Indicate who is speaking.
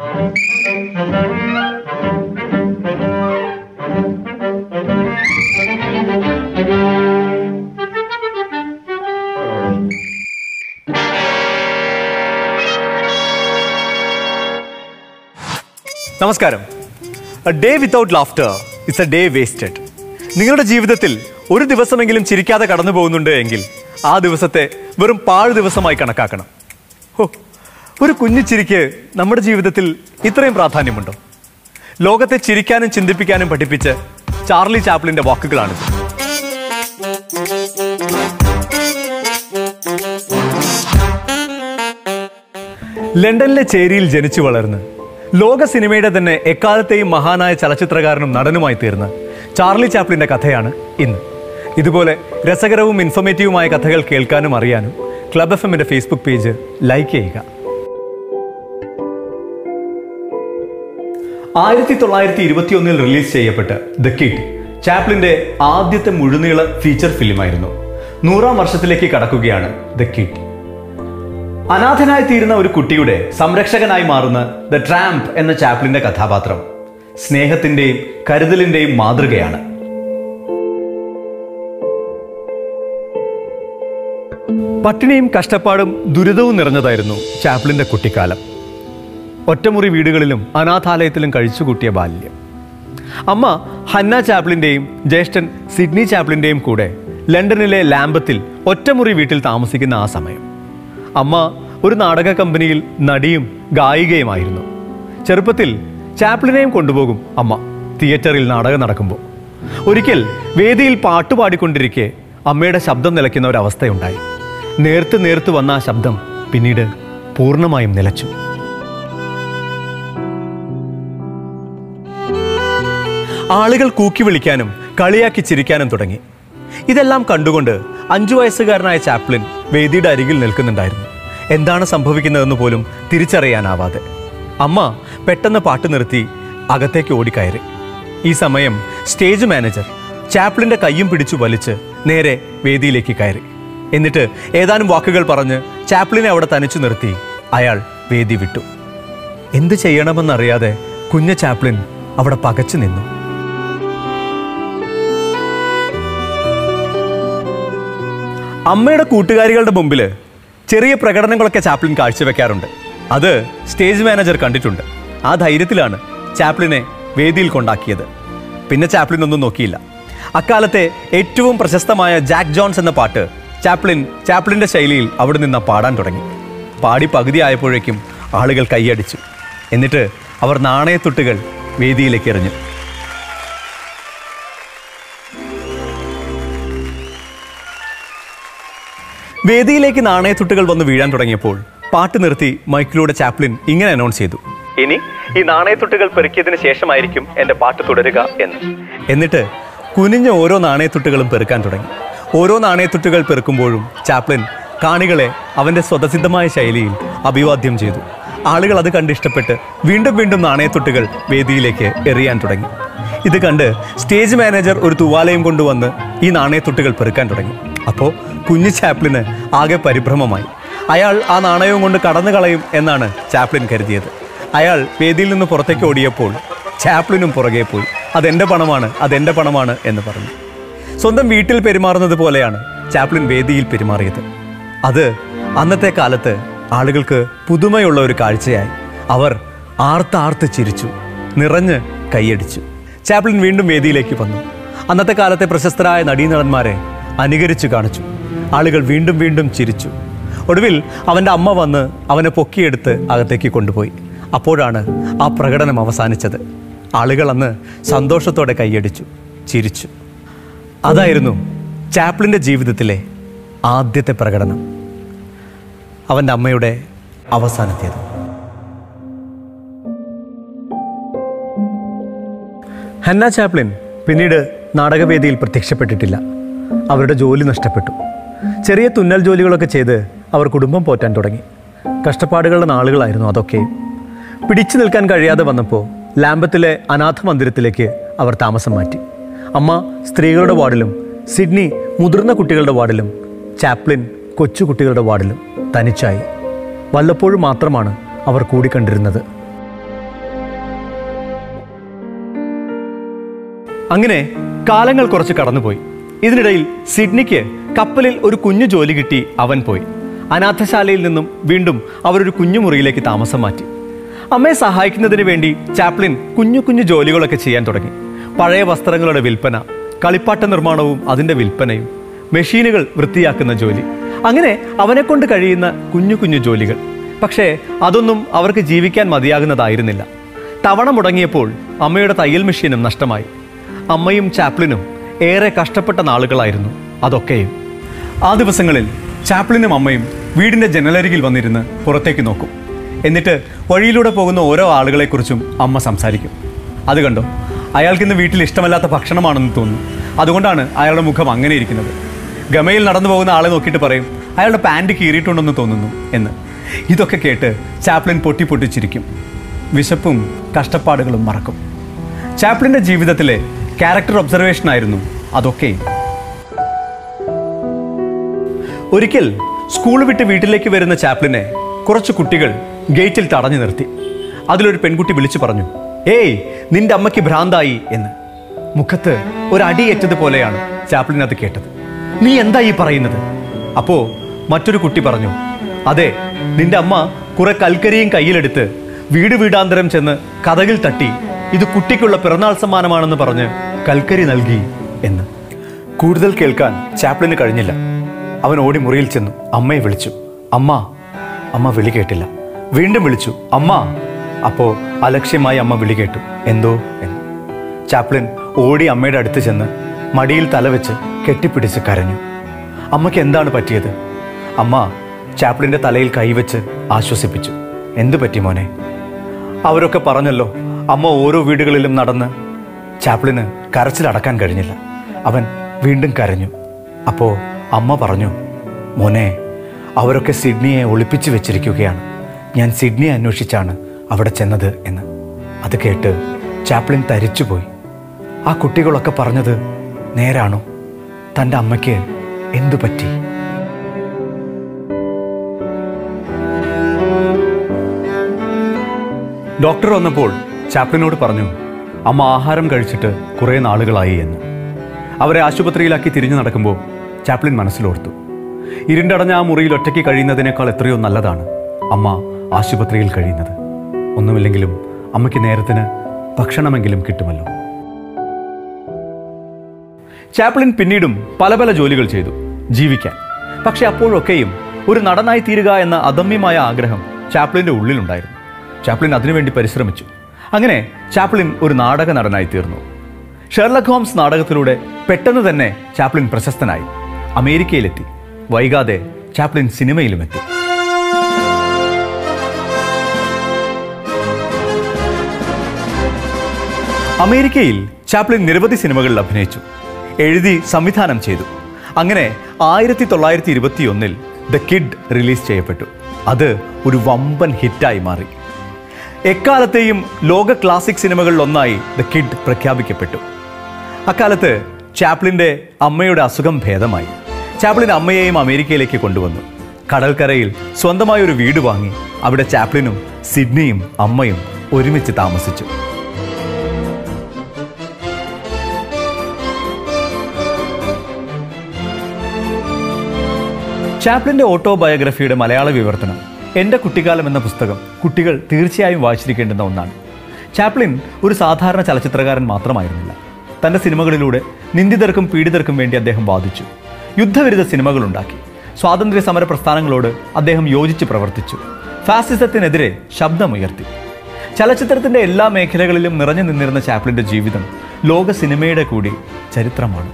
Speaker 1: നമസ്കാരം. Day without laughter it's a day wasted നിങ്ങളുടെ ജീവിതത്തിൽ ഒരു ദിവസമെങ്കിലും ചിരിക്കാതെ കടന്നു പോകുന്നുണ്ട് എങ്കിൽ ആ ദിവസത്തെ വെറും പാഴ് ദിവസമായി കണക്കാക്കണം. ഹോ ഒരു കുഞ്ഞു ചിരിക്ക് നമ്മുടെ ജീവിതത്തിൽ ഇത്രയും പ്രാധാന്യമുണ്ടോ? ലോകത്തെ ചിരിക്കാനും ചിന്തിപ്പിക്കാനും പഠിപ്പിച്ച് ചാർലി ചാപ്ലിന്റെ വാക്കുകളാണിത്. ലണ്ടനിലെ ചേരിയിൽ ജനിച്ചു വളർന്ന് ലോക സിനിമയുടെ തന്നെ എക്കാലത്തെയും മഹാനായ ചലച്ചിത്രകാരനും നടനുമായി തീർന്ന ചാർലി ചാപ്ലിന്റെ കഥയാണ് ഇന്ന്. ഇതുപോലെ രസകരവും ഇൻഫോർമേറ്റീവുമായ കഥകൾ കേൾക്കാനും അറിയാനും ക്ലബ് എഫ് എമ്മിന്റെ ഫേസ്ബുക്ക് പേജ് ലൈക്ക് ചെയ്യുക. ആയിരത്തി തൊള്ളായിരത്തി ഇരുപത്തിയൊന്നിൽ റിലീസ് ചെയ്യപ്പെട്ട ദ കിഡ് ചാപ്ലിന്റെ ആദ്യത്തെ മുഴുനീള ഫീച്ചർ ഫിലിമായിരുന്നു. നൂറാം വർഷത്തിലേക്ക് കടക്കുകയാണ് ദ കിഡ്. അനാഥനായി തീരുന്ന ഒരു കുട്ടിയുടെ സംരക്ഷകനായി മാറുന്ന ദ ട്രാംപ് എന്ന ചാപ്ലിന്റെ കഥാപാത്രം സ്നേഹത്തിന്റെയും കരുതലിന്റെയും മാതൃകയാണ്. പട്ടിണിയും കഷ്ടപ്പാടും ദുരിതവും നിറഞ്ഞതായിരുന്നു ചാപ്ലിന്റെ കുട്ടിക്കാലം. ഒറ്റമുറി വീടുകളിലും അനാഥാലയത്തിലും കഴിച്ചുകൂട്ടിയ ബാല്യം. അമ്മ ഹന്ന ചാപ്ലിന്റെയും ജ്യേഷ്ഠൻ സിഡ്നി ചാപ്ലിന്റെയും കൂടെ ലണ്ടനിലെ ലാംബത്തിൽ ഒറ്റമുറി വീട്ടിൽ താമസിക്കുന്ന ആ സമയം. അമ്മ ഒരു നാടക കമ്പനിയിൽ നടിയും ഗായികയുമായിരുന്നു. ചെറുപ്പത്തിൽ ചാപ്ലിനെയും കൊണ്ടുപോകും അമ്മ തിയേറ്ററിൽ നാടകം നടക്കുമ്പോൾ. ഒരിക്കൽ വേദിയിൽ പാട്ട് പാടിക്കൊണ്ടിരിക്കെ അമ്മയുടെ ശബ്ദം നിലയ്ക്കുന്ന ഒരവസ്ഥയുണ്ടായി. നേർത്ത് നേർത്ത് വന്ന ആ ശബ്ദം പിന്നീട് പൂർണമായും നിലച്ചു. ആളുകൾ കൂക്കി വിളിക്കാനും കളിയാക്കി ചിരിക്കാനും തുടങ്ങി. ഇതെല്ലാം കണ്ടുകൊണ്ട് അഞ്ചു വയസ്സുകാരനായ ചാപ്ലിൻ വേദിയുടെ അരികിൽ നിൽക്കുന്നുണ്ടായിരുന്നു. എന്താണ് സംഭവിക്കുന്നതെന്ന് പോലും തിരിച്ചറിയാനാവാതെ. അമ്മ പെട്ടെന്ന് പാട്ട് നിർത്തി അകത്തേക്ക് ഓടിക്കയറി. ഈ സമയം സ്റ്റേജ് മാനേജർ ചാപ്ലിന്റെ കയ്യും പിടിച്ചു വലിച്ച് നേരെ വേദിയിലേക്ക് കയറി. എന്നിട്ട് ഏതാനും വാക്കുകൾ പറഞ്ഞ് ചാപ്ലിനെ അവിടെ തനിച്ചു നിർത്തി അയാൾ വേദി വിട്ടു. എന്ത് ചെയ്യണമെന്നറിയാതെ കുഞ്ഞ ചാപ്ലിൻ അവിടെ പകച്ചു നിന്നു. അമ്മയുടെ കൂട്ടുകാരികളുടെ മുമ്പിൽ ചെറിയ പ്രകടനങ്ങളൊക്കെ ചാപ്ലിൻ കാഴ്ചവെക്കാറുണ്ട്. അത് സ്റ്റേജ് മാനേജർ കണ്ടിട്ടുണ്ട്. ആ ധൈര്യത്തിലാണ് ചാപ്ലിനെ വേദിയിൽ കൊണ്ടാക്കിയത്. പിന്നെ ചാപ്ലിൻ ഒന്നും നോക്കിയില്ല. അക്കാലത്തെ ഏറ്റവും പ്രശസ്തമായ ജാക്ക് ജോൺസ് എന്ന പാട്ട് ചാപ്ലിൻ ചാപ്ലിന്റെ ശൈലിയിൽ അവിടെ നിന്ന് പാടാൻ തുടങ്ങി. പാടി പകുതി ആയപ്പോഴേക്കും ആളുകൾ കൈയടിച്ചു. എന്നിട്ട് അവർ നാണയത്തൊട്ടുകൾ വേദിയിലേക്ക് എറിഞ്ഞു. വേദിയിലേക്ക് നാണയത്തുട്ടുകൾ വന്ന് വീഴാൻ തുടങ്ങിയപ്പോൾ പാട്ട് നിർത്തി മൈക്കിലൂടെ ചാപ്ലിൻ ഇങ്ങനെ അനൗൺസ് ചെയ്തു. ഇനി ഈ നാണയത്തുട്ടുകൾ പെറുക്കിയതിന് ശേഷമായിരിക്കും എന്റെ പാട്ട് തുടരുക എന്ന്. എന്നിട്ട് കുനിഞ്ഞ ഓരോ നാണയത്തുട്ടുകളും പെറുക്കാൻ തുടങ്ങി. ഓരോ നാണയത്തുട്ടുകൾ പെറുക്കുമ്പോഴും ചാപ്ലിൻ കാണികളെ അവന്റെ സ്വതസിദ്ധമായ ശൈലിയിൽ അഭിവാദ്യം ചെയ്തു. ആളുകൾ അത് കണ്ട് ഇഷ്ടപ്പെട്ട് വീണ്ടും വീണ്ടും നാണയത്തുട്ടുകൾ വേദിയിലേക്ക് എറിയാൻ തുടങ്ങി. ഇത് കണ്ട് സ്റ്റേജ് മാനേജർ ഒരു തുവാലയും കൊണ്ടുവന്ന് ഈ നാണയത്തുട്ടുകൾ പെറുക്കാൻ തുടങ്ങി. അപ്പോൾ കുഞ്ഞു ചാപ്ലിന് ആകെ പരിഭ്രമമായി. അയാൾ ആ നാണയവും കൊണ്ട് കടന്നു കളയും എന്നാണ് ചാപ്ലിൻ കരുതിയത്. അയാൾ വേദിയിൽ നിന്ന് പുറത്തേക്ക് ഓടിയപ്പോൾ ചാപ്ലിനും പുറകെ പോയി. അതെന്റെ പണമാണ് അതെന്റെ പണമാണ് എന്ന് പറഞ്ഞു. സ്വന്തം വീട്ടിൽ പെരുമാറുന്നത് പോലെയാണ് ചാപ്ലിൻ വേദിയിൽ പെരുമാറിയത്. അത് അന്നത്തെ കാലത്ത് ആളുകൾക്ക് പുതുമയുള്ള ഒരു കാഴ്ചയായി. അവർ ആർത്താർത്ത് ചിരിച്ചു നിറഞ്ഞ് കൈയടിച്ചു. ചാപ്ലിൻ വീണ്ടും വേദിയിലേക്ക് വന്നു. അന്നത്തെ കാലത്തെ പ്രശസ്തരായ നടീനടന്മാരെ അനുകരിച്ചു കാണിച്ചു. ആളുകൾ വീണ്ടും വീണ്ടും ചിരിച്ചു. ഒടുവിൽ അവന്റെ അമ്മ വന്ന് അവനെ പൊക്കിയെടുത്ത് അകത്തേക്ക് കൊണ്ടുപോയി. അപ്പോഴാണ് ആ പ്രകടനം അവസാനിച്ചത്. ആളുകൾ അന്ന് സന്തോഷത്തോടെ കൈയടിച്ചു ചിരിച്ചു. അതായിരുന്നു ചാപ്ലിന്റെ ജീവിതത്തിലെ ആദ്യത്തെ പ്രകടനം. അവന്റെ അമ്മയുടെ അവസാനത്തേത്. ഹന്ന ചാപ്ലിൻ പിന്നീട് നാടകവേദിയിൽ പ്രത്യക്ഷപ്പെട്ടിട്ടില്ല. അവരുടെ ജോലി നഷ്ടപ്പെട്ടു. ചെറിയ തുന്നൽ ജോലികളൊക്കെ ചെയ്ത് അവർ കുടുംബം പോറ്റാൻ തുടങ്ങി. കഷ്ടപ്പാടുകളുടെ നാളുകളായിരുന്നു അതൊക്കെ. പിടിച്ചു നിൽക്കാൻ കഴിയാതെ വന്നപ്പോൾ ലാംബത്തിലെ അനാഥ മന്ദിരത്തിലേക്ക് അവർ താമസം മാറ്റി. അമ്മ സ്ത്രീകളുടെ വാർഡിലും സിഡ്നി മുതിർന്ന കുട്ടികളുടെ വാർഡിലും ചാപ്ലിൻ കൊച്ചുകുട്ടികളുടെ വാർഡിലും തനിച്ചായി. വല്ലപ്പോഴും മാത്രമാണ് അവർ കൂടിക്കണ്ടിരുന്നത് അങ്ങനെ കാലങ്ങൾ കുറച്ച് കടന്നുപോയി. ഇതിനിടയിൽ സിഡ്നിക്ക് കപ്പലിൽ ഒരു കുഞ്ഞു ജോലി കിട്ടി. അവൻ പോയി. അനാഥശാലയിൽ നിന്നും വീണ്ടും അവരൊരു കുഞ്ഞു മുറിയിലേക്ക് താമസം മാറ്റി. അമ്മയെ സഹായിക്കുന്നതിന് വേണ്ടി ചാപ്ലിൻ കുഞ്ഞു കുഞ്ഞു ജോലികളൊക്കെ ചെയ്യാൻ തുടങ്ങി. പഴയ വസ്ത്രങ്ങളുടെ വിൽപ്പന കളിപ്പാട്ട നിർമ്മാണവും അതിന്റെ വിൽപ്പനയും മെഷീനുകൾ വൃത്തിയാക്കുന്ന ജോലി. അങ്ങനെ അവനെ കൊണ്ട് കഴിയുന്ന കുഞ്ഞു കുഞ്ഞു ജോലികൾ. പക്ഷേ അതൊന്നും അവർക്ക് ജീവിക്കാൻ മതിയാകുന്നതായിരുന്നില്ല. തവണ മുടങ്ങിയപ്പോൾ അമ്മയുടെ തയ്യൽ മെഷീനും നഷ്ടമായി. അമ്മയും ചാപ്ലിനും ഏറെ കഷ്ടപ്പെട്ട നാളുകളായിരുന്നു അതൊക്കെയും. ആ ദിവസങ്ങളിൽ ചാപ്ലിനും അമ്മയും വീടിന്റെ ജനലരികിൽ വന്നിരുന്ന് പുറത്തേക്ക് നോക്കും. എന്നിട്ട് വഴിയിലൂടെ പോകുന്ന ഓരോ ആളുകളെക്കുറിച്ചും അമ്മ സംസാരിക്കും. അത് കണ്ടോ? അയാൾക്കിന്ന് വീട്ടിൽ ഇഷ്ടമല്ലാത്ത ഭക്ഷണമാണെന്ന് തോന്നുന്നു അതുകൊണ്ടാണ് അയാളുടെ മുഖം അങ്ങനെ ഇരിക്കുന്നത്. ഗമയിൽ നടന്നു പോകുന്ന ആളെ നോക്കിയിട്ട് പറയും അയാളുടെ പാന്റ് കീറിയിട്ടുണ്ടെന്ന് തോന്നുന്നു എന്ന്. ഇതൊക്കെ കേട്ട് ചാപ്ലിൻ പൊട്ടി പൊട്ടിച്ചിരിക്കും. വിശപ്പും കഷ്ടപ്പാടുകളും മറക്കും. ചാപ്ലിന്റെ ജീവിതത്തിലെ ക്യാരക്ടർ ഒബ്സർവേഷൻ ആയിരുന്നു. അതൊക്കെ. ഒരിക്കൽ സ്കൂൾ വിട്ട് വീട്ടിലേക്ക് വരുന്ന ചാപ്ലിനെ കുറച്ച് കുട്ടികൾ ഗേറ്റിൽ തടഞ്ഞു നിർത്തി. അതിലൊരു പെൺകുട്ടി വിളിച്ചു പറഞ്ഞു ഏയ് നിന്റെ അമ്മയ്ക്ക് ഭ്രാന്തായി എന്ന്. മുഖത്ത് ഒരു അടിയേറ്റതുപോലെയാണ് ചാപ്ലിൻ അത് കേട്ടത്. നീ എന്താ ഈ പറയുന്നത്? അപ്പോ മറ്റൊരു കുട്ടി പറഞ്ഞു അതെ നിന്റെ അമ്മ കുറെ കൽക്കരിയും കയ്യിലെടുത്ത് വീട് വീടാന്തരം ചെന്ന് കഥകിൽ തട്ടി. ഇത് കുട്ടിക്കുള്ള പിറന്നാൾ സമ്മാനമാണെന്ന് പറഞ്ഞ് കൽക്കരി നൽകി എന്ന്. കൂടുതൽ കേൾക്കാൻ ചാപ്ലിന് കഴിഞ്ഞില്ല. അവൻ ഓടി മുറിയിൽ ചെന്നു. അമ്മയെ വിളിച്ചു. അമ്മ അമ്മ വിളി കേട്ടില്ല. വീണ്ടും വിളിച്ചു. അമ്മ. അപ്പോ അലക്ഷ്യമായി അമ്മ വിളി കേട്ടു. എന്തോ? എന്ന്. ചാപ്ലിൻ ഓടി അമ്മയുടെ അടുത്ത് ചെന്ന് മടിയിൽ തലവെച്ച് കെട്ടിപ്പിടിച്ച് കരഞ്ഞു. അമ്മയ്ക്ക് എന്താണ് പറ്റിയത്? അമ്മ ചാപ്ലിന്റെ തലയിൽ കൈവച്ച് ആശ്വസിപ്പിച്ചു. എന്തു പറ്റി മോനെ? അവരൊക്കെ പറഞ്ഞല്ലോ അമ്മ ഓരോ വീടുകളിലും നടന്ന് ചാപ്ലിന് കരച്ചിലടക്കാൻ കഴിഞ്ഞില്ല. അവൻ വീണ്ടും കരഞ്ഞു. അപ്പോൾ അമ്മ പറഞ്ഞു മോനെ അവരൊക്കെ സിഡ്നിയെ ഒളിപ്പിച്ചു വെച്ചിരിക്കുകയാണ്. ഞാൻ സിഡ്നിയെ അന്വേഷിച്ചാണ് അവിടെ ചെന്നത് എന്ന്. അത് കേട്ട് ചാപ്ലിൻ തരിച്ചുപോയി. ആ കുട്ടികളൊക്കെ പറഞ്ഞത് നേരാണോ? തന്റെ അമ്മയ്ക്ക് എന്തു പറ്റി? ഡോക്ടർ വന്നപ്പോൾ ചാപ്ലിനോട് പറഞ്ഞു അമ്മ ആഹാരം കഴിച്ചിട്ട് കുറേ നാളുകളായി എന്ന്. അവരെ ആശുപത്രിയിലാക്കി തിരിഞ്ഞു നടക്കുമ്പോൾ ചാപ്ലിൻ മനസ്സിലോർത്തു. ഇരുണ്ടടഞ്ഞ ആ മുറിയിൽ ഒറ്റയ്ക്ക് കഴിയുന്നതിനേക്കാൾ എത്രയോ നല്ലതാണ് അമ്മ ആശുപത്രിയിൽ കഴിയുന്നത്. ഒന്നുമില്ലെങ്കിലും അമ്മയ്ക്ക് നേരത്തിന് ഭക്ഷണമെങ്കിലും കിട്ടുമല്ലോ. ചാപ്ലിൻ പിന്നീടും പല പല ജോലികൾ ചെയ്തു ജീവിക്കാൻ. പക്ഷെ അപ്പോഴൊക്കെയും ഒരു നടനായി തീരുക എന്ന അദമ്യമായ ആഗ്രഹം ചാപ്ലിന്റെ ഉള്ളിലുണ്ടായിരുന്നു. ചാപ്ലിൻ അതിനുവേണ്ടി പരിശ്രമിച്ചു. അങ്ങനെ ചാപ്ലിൻ ഒരു നാടക നടനായി തീർന്നു. ഷെർലക് ഹോംസ് നാടകത്തിലൂടെ പെട്ടെന്ന് തന്നെ ചാപ്ലിൻ പ്രശസ്തനായി. അമേരിക്കയിലെത്തി. വൈകാതെ ചാപ്ലിൻ സിനിമയിലുമെത്തി. അമേരിക്കയിൽ ചാപ്ലിൻ നിരവധി സിനിമകളിൽ അഭിനയിച്ചു. എഴുതി സംവിധാനം ചെയ്തു. അങ്ങനെ ആയിരത്തി തൊള്ളായിരത്തി ഇരുപത്തിയൊന്നിൽ ദ കിഡ് റിലീസ് ചെയ്യപ്പെട്ടു. അത് ഒരു വമ്പൻ ഹിറ്റായി മാറി. എക്കാലത്തെയും ലോക ക്ലാസിക് സിനിമകളിൽ ഒന്നായി ദ കിഡ് പ്രഖ്യാപിക്കപ്പെട്ടു. അക്കാലത്ത് ചാപ്ലിന്റെ അമ്മയുടെ അസുഖം ഭേദമായി. ചാപ്ലിൻ അമ്മയെയും അമേരിക്കയിലേക്ക് കൊണ്ടുവന്നു. കടൽക്കരയിൽ സ്വന്തമായ ഒരു വീട് വാങ്ങി അവിടെ ചാപ്ലിനും സിഡ്നിയും അമ്മയും ഒരുമിച്ച് താമസിച്ചു. ചാപ്ലിന്റെ ഓട്ടോബയോഗ്രഫിയുടെ മലയാള വിവർത്തനം എന്റെ കുട്ടിക്കാലം എന്ന പുസ്തകം കുട്ടികൾ തീർച്ചയായും വായിച്ചിരിക്കേണ്ടുന്ന ഒന്നാണ്. ചാപ്ലിൻ ഒരു സാധാരണ ചലച്ചിത്രകാരൻ മാത്രമായിരുന്നില്ല. തന്റെ സിനിമകളിലൂടെ നിന്ദിതർക്കും പീഡിതർക്കും വേണ്ടി അദ്ദേഹം വാദിച്ചു. യുദ്ധവിരുദ്ധ സിനിമകളുണ്ടാക്കി സ്വാതന്ത്ര്യ സമര പ്രസ്ഥാനങ്ങളോട് അദ്ദേഹം യോജിച്ച് പ്രവർത്തിച്ചു. ഫാസിസത്തിനെതിരെ ശബ്ദമുയർത്തി. ചലച്ചിത്രത്തിന്റെ എല്ലാ മേഖലകളിലും നിറഞ്ഞു നിന്നിരുന്ന ചാപ്ലിന്റെ ജീവിതം ലോക സിനിമയുടെ കൂടി ചരിത്രമാണ്.